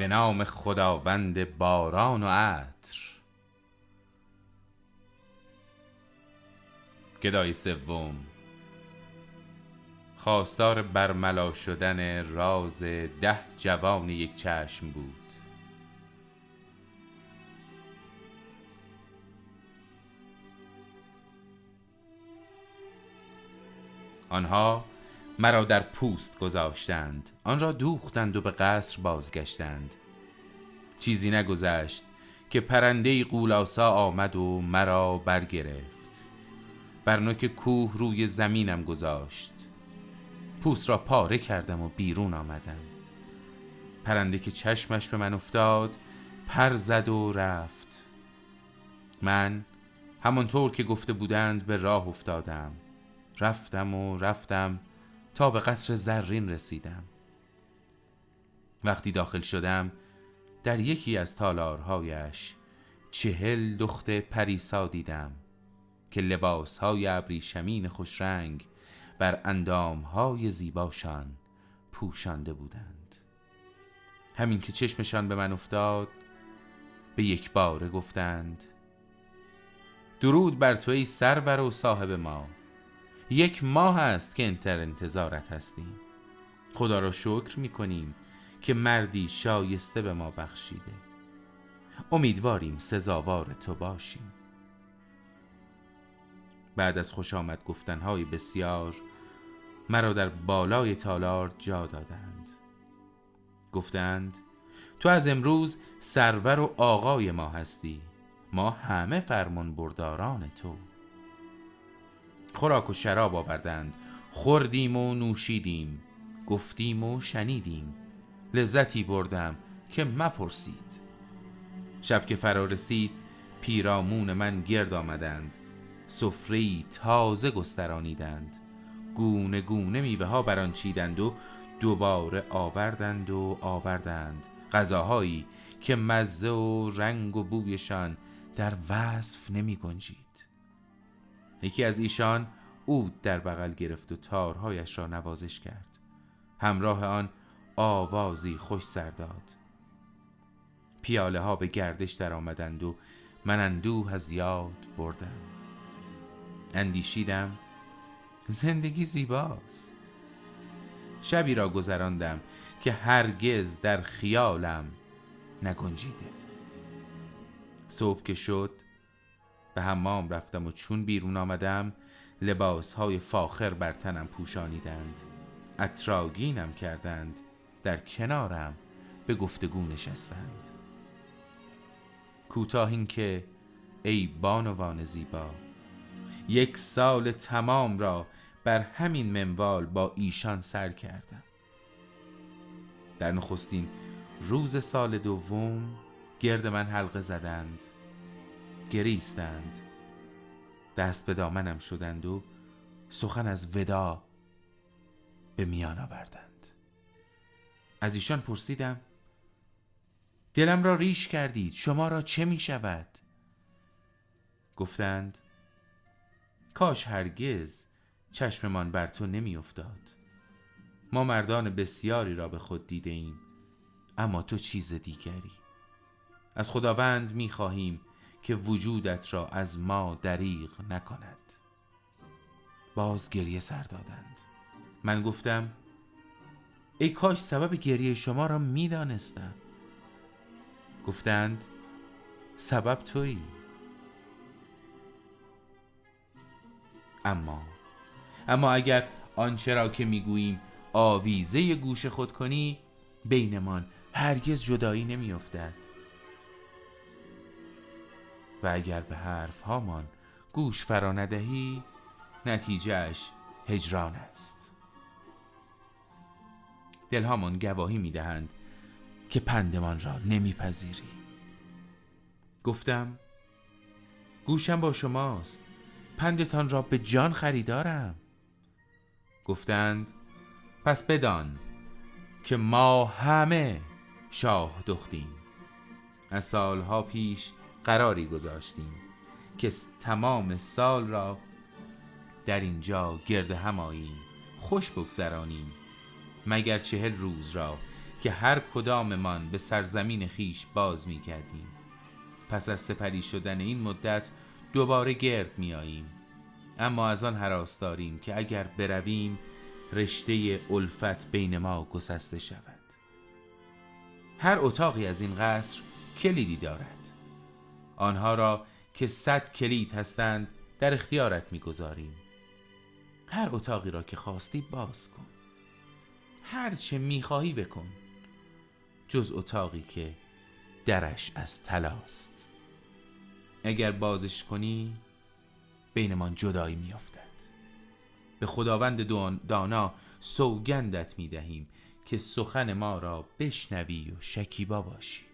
به نام خداوند باران و عطر. گدای سوم خواستار برملا شدن راز ده جوان یک چشم بود. آنها مرا در پوست گذاشتند. آن را دوختند و به قصر بازگشتند. چیزی نگذشت که پرنده قولاسا آمد و مرا برگرفت. بر نوک کوه روی زمینم گذاشت. پوست را پاره کردم و بیرون آمدم. پرنده که چشمش به من افتاد پر زد و رفت. من همانطور که گفته بودند به راه افتادم. رفتم و رفتم تا به قصر زرین رسیدم. وقتی داخل شدم در یکی از تالارهایش چهل دخت پریسا دیدم که لباسهای ابریشمین خوشرنگ بر اندامهای زیباشان پوشانده بودند. همین که چشمشان به من افتاد به یک باره گفتند درود بر تو ای سرور و صاحب ما. یک ماه است که انتر انتظارت هستیم. خدا را شکر می کنیم که مردی شایسته به ما بخشیده. امیدواریم سزاوار تو باشیم. بعد از خوش آمد گفتنهای بسیار مرا در بالای تالار جا دادند. گفتند تو از امروز سرور و آقای ما هستی. ما همه فرمان برداران تو. خوراک و شراب آوردند. خوردیم و نوشیدیم. گفتیم و شنیدیم. لذتی بردم که مپرسید. شب که فرا رسید پیرامون من گرد آمدند. سفره تازه گسترانیدند. گونه گونه میوه ها بران چیدند و دوباره آوردند و آوردند. غذاهایی که مزه و رنگ و بویشان در وصف نمی گنجید. یکی از ایشان اود در بغل گرفت و تارهایش را نوازش کرد. همراه آن آوازی خوش سر داد. پیاله ها به گردش در آمدند و من اندوه از یاد بردم. اندیشیدم زندگی زیباست. شبی را گذراندم که هرگز در خیالم نگنجیده. صبح که شد به حمام رفتم و چون بیرون آمدم لباس های فاخر بر تنم پوشانیدند. اطراگینم کردند در کنارم به گفتگو نشستند. کوتاه این که ای بانوان زیبا یک سال تمام را بر همین منوال با ایشان سر کردم. در نخستین روز سال دوم گرد من حلقه زدند. گریستند. دست به دامنم شدند و سخن از ودا به میان آوردند. از ایشان پرسیدم دلم را ریش کردید شما را چه می شود؟ گفتند کاش هرگز چشممان بر تو نمی افتاد. ما مردان بسیاری را به خود دیده ایم اما تو چیز دیگری. از خداوند می خواهیم که وجودت را از ما دریغ نکند. باز گریه سر دادند. من گفتم ای کاش سبب گریه شما را می‌دانستم. گفتند سبب تویی. اما اما اگر آنچه را که می‌گوییم آویزه گوش خود کنی بینمان هرگز جدایی نمیافتد. و اگر به حرف هامان گوش فرا ندهی نتیجهش هجران است. دلهامان گواهی می‌دهند که پندمان را نمیپذیری. گفتم گوشم با شماست پندتان را به جان خریدارم. گفتند پس بدان که ما همه شاه دختیم. از سالها پیش قراری گذاشتیم که تمام سال را در اینجا گرد هم آییم خوش بگذرانیم مگر چهل روز را که هر کداممان به سرزمین خیش باز می کردیم. پس از سپری شدن این مدت دوباره گرد می آییم. اما از آن حراس داریم که اگر برویم رشته الفت بین ما گسسته شود. هر اتاقی از این قصر کلیدی دارد. آنها را که صد کلید هستند در اختیارت می‌گذاریم. هر اتاقی را که خواستی باز کن. هر چه می‌خواهی بکن. جز اتاقی که درش از تلاست اگر بازش کنی بینمان جدایی میافتد. به خداوند دانا سوگندت می‌دهیم که سخن ما را بشنوی و شکیبا باشی.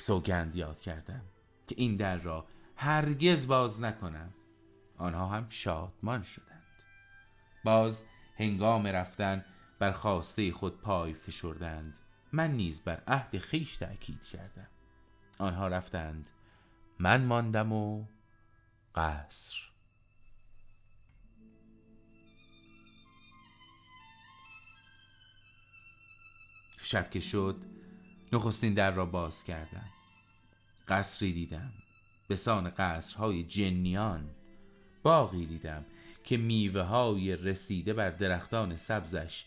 سوگند یاد کردم که این در را هرگز باز نکنم. آنها هم شادمان شدند. باز هنگام رفتن بر خواسته خود پای فشردند. من نیز بر عهد خیش تأکید کردم. آنها رفتند. من ماندم و قصر. شب که شد نخستین در را باز کردم. قصری دیدم. به سان قصرهای جنیان باقی دیدم که میوه های رسیده بر درختان سبزش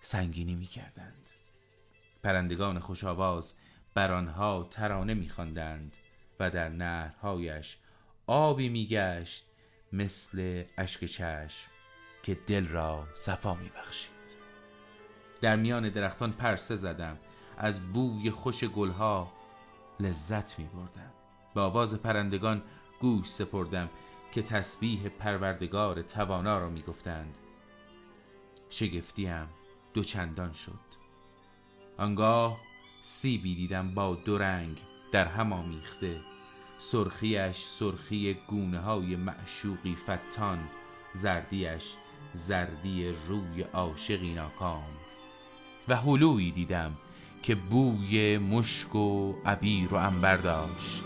سنگینی می کردند پرندگان خوشاواز بر آنها ترانه می و در نهرهایش آبی میگشت مثل اشک چشم که دل را صفا می بخشید در میان درختان پرسه زدم. از بوی خوش گلها لذت می بردم به آواز پرندگان گوش سپردم که تسبیح پروردگار توانا را می گفتند شگفتیم دو چندان شد. آنگاه سیبی دیدم با دو رنگ در هم آمیخته. سرخیش سرخی گونه های معشوقی فتان زردیش زردی روی عاشقی ناکام. و حلویی دیدم که بوی مشک و عبیر و انبر داشت.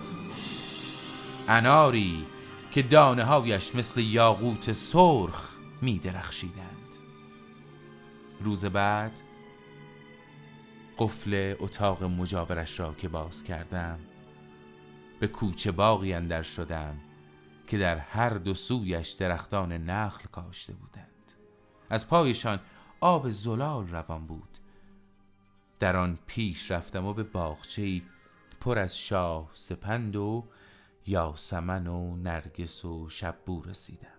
اناری که دانه هایش مثل یاقوت سرخ می درخشیدند روز بعد قفل اتاق مجاورش را که باز کردم به کوچه باقی اندر شدم که در هر دو سویش درختان نخل کاشته بودند. از پایشان آب زلال روان بود. در آن پیش رفتم و به باغچه‌ای پر از شاه سپند و یاسمن و نرگس و شببو رسیدم.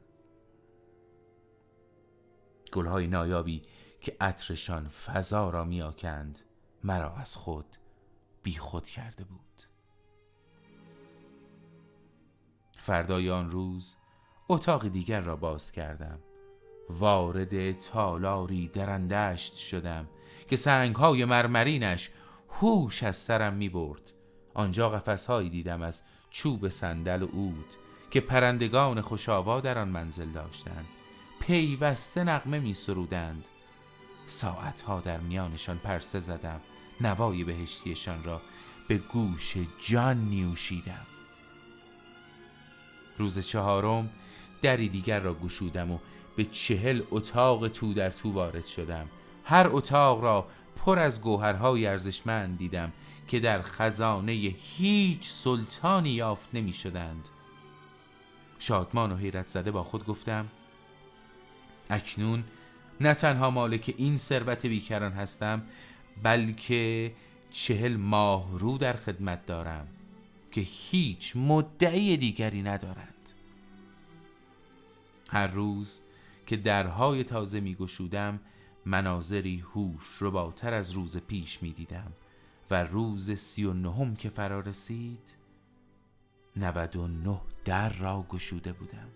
گلهای نایابی که عطرشان فضا را میآکند مرا از خود بی خود کرده بود. فردای آن روز اتاق دیگر را باز کردم. وارد تالاری درندشت شدم که سنگهای مرمرینش هوش از سرم می برد. آنجا قفسهایی دیدم از چوب صندل و عود که پرندگان خوشاوا در آن منزل داشتند. پیوسته نغمه می سرودند. ساعتها در میانشان پرسه زدم. نوای بهشتیشان را به گوش جان نیوشیدم. روز چهارم دری دیگر را گشودم و به چهل اتاق تو در تو وارد شدم. هر اتاق را پر از گوهرهای ارزشمند دیدم که در خزانه هیچ سلطانی یافت نمی شدند. شادمان و حیرت زده با خود گفتم اکنون نه تنها مالک این ثروت بیکران هستم بلکه چهل ماه رو در خدمت دارم که هیچ مدعی دیگری ندارند. هر روز که درهای تازه می گشودم مناظری هوش رباتر از روز پیش می دیدم و روز سی و نهم که فرا رسید نود و نه در را گشوده بودم.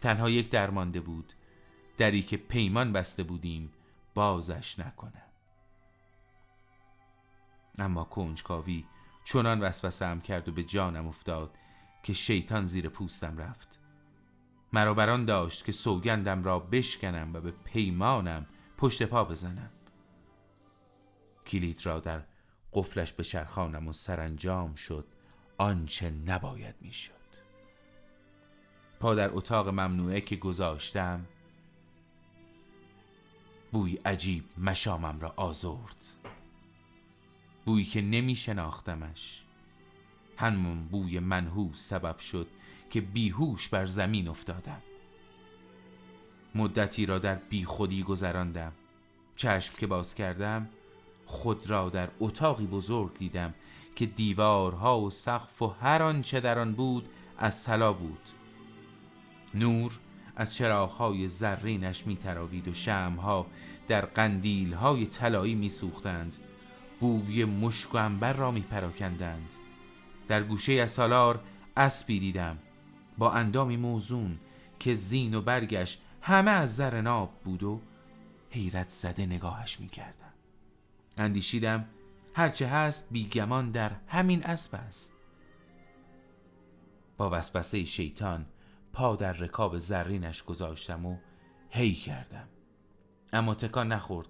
تنها یک درمانده بود دری که پیمان بسته بودیم بازش نکنم. اما کنجکاوی چنان وسوسه کرد و به جانم افتاد که شیطان زیر پوستم رفت. مرا بران داشت که سوگندم را بشکنم و به پیمانم پشت پا بزنم. کلید را در قفلش به شرخانم و سرانجام شد. آنچه نباید می‌شد. پا در اتاق ممنوعه که گذاشتم بوی عجیب مشامم را آزرد. بویی که نمی شناختمش همون بوی منحوس سبب شد که بیهوش بر زمین افتادم. مدتی را در بیخودی گذراندم. چشم که باز کردم خود را در اتاقی بزرگ دیدم که دیوارها و سقف و هر آنچه در آن بود از طلا بود. نور از چراغهای زرینش میتراوید و شمها در قندیلهای طلایی میسوختند. بوی مشک و انبر را میپراکندند. در گوشه از سالار اسبی دیدم. با اندامی موزون که زین و برگش همه از زر ناب بود و حیرت زده نگاهش می‌کردم. اندیشیدم هرچه هست بیگمان در همین اسب است. با وسوسه شیطان پا در رکاب زرینش گذاشتم و هی کردم. اما تکان نخورد.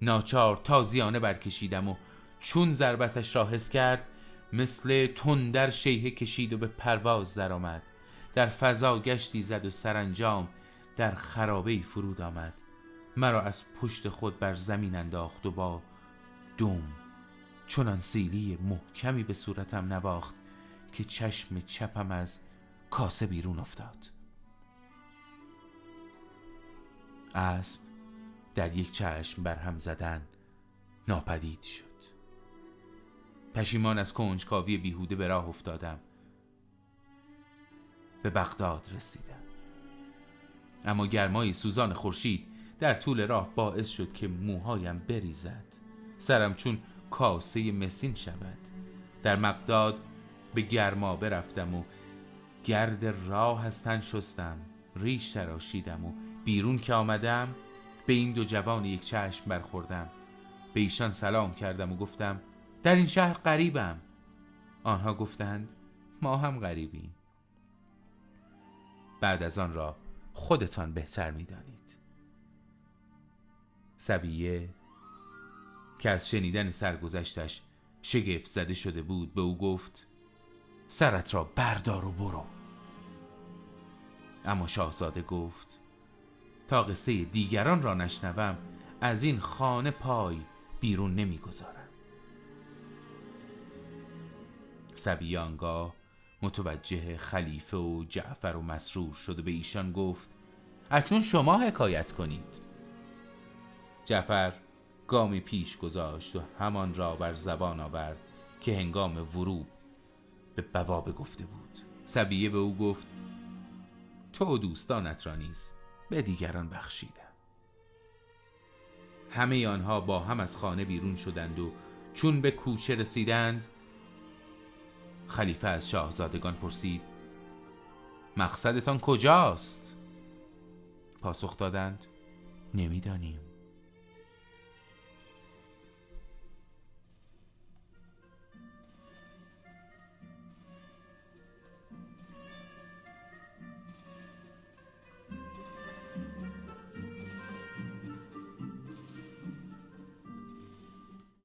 ناچار تازیانه برکشیدم و چون ضربتش را حس کرد مثل تندر شیهه کشید و به پرواز درآمد. در فضا گشتی زد و سرانجام در خرابه فرود آمد. مرا از پشت خود بر زمین انداخت و با دوم چنان سیلی محکمی به صورتم نواخت که چشم چپم از کاسه بیرون افتاد. اسب در یک چشم بر هم زدن ناپدید شد. پشیمان از کنجکاوی بیهوده به راه افتادم. به بغداد رسیدم. اما گرمای سوزان خورشید در طول راه باعث شد که موهایم بریزد. سرم چون کاسه مسین شود. در مقداد به گرما برفتم و گرد راه از تن شستم. ریش تراشیدم و بیرون که آمدم به این دو جوان یک چشم برخوردم. به ایشان سلام کردم و گفتم در این شهر غریبم. آنها گفتند ما هم غریبیم. بعد از آن را خودتان بهتر می‌دانید. سبیه که از شنیدن سرگذشتش شگفت زده شده بود به او گفت سرت را بردار و برو. اما شاهزاده گفت تا قصه دیگران را نشنوم از این خانه پای بیرون نمی‌گذارم. سبیانگاه متوجه خلیفه و جعفر و مسرور شد و به ایشان گفت اکنون شما حکایت کنید. جعفر گامی پیش گذاشت و همان را بر زبان آورد که هنگام ورود به بوابه گفته بود. سبیه به او گفت تو و دوستانت را نیز به دیگران بخشیدم. همه آنها با هم از خانه بیرون شدند و چون به کوچه رسیدند خلیفه از شاهزادگان پرسید مقصدتان کجاست؟ پاسخ دادند نمی‌دانیم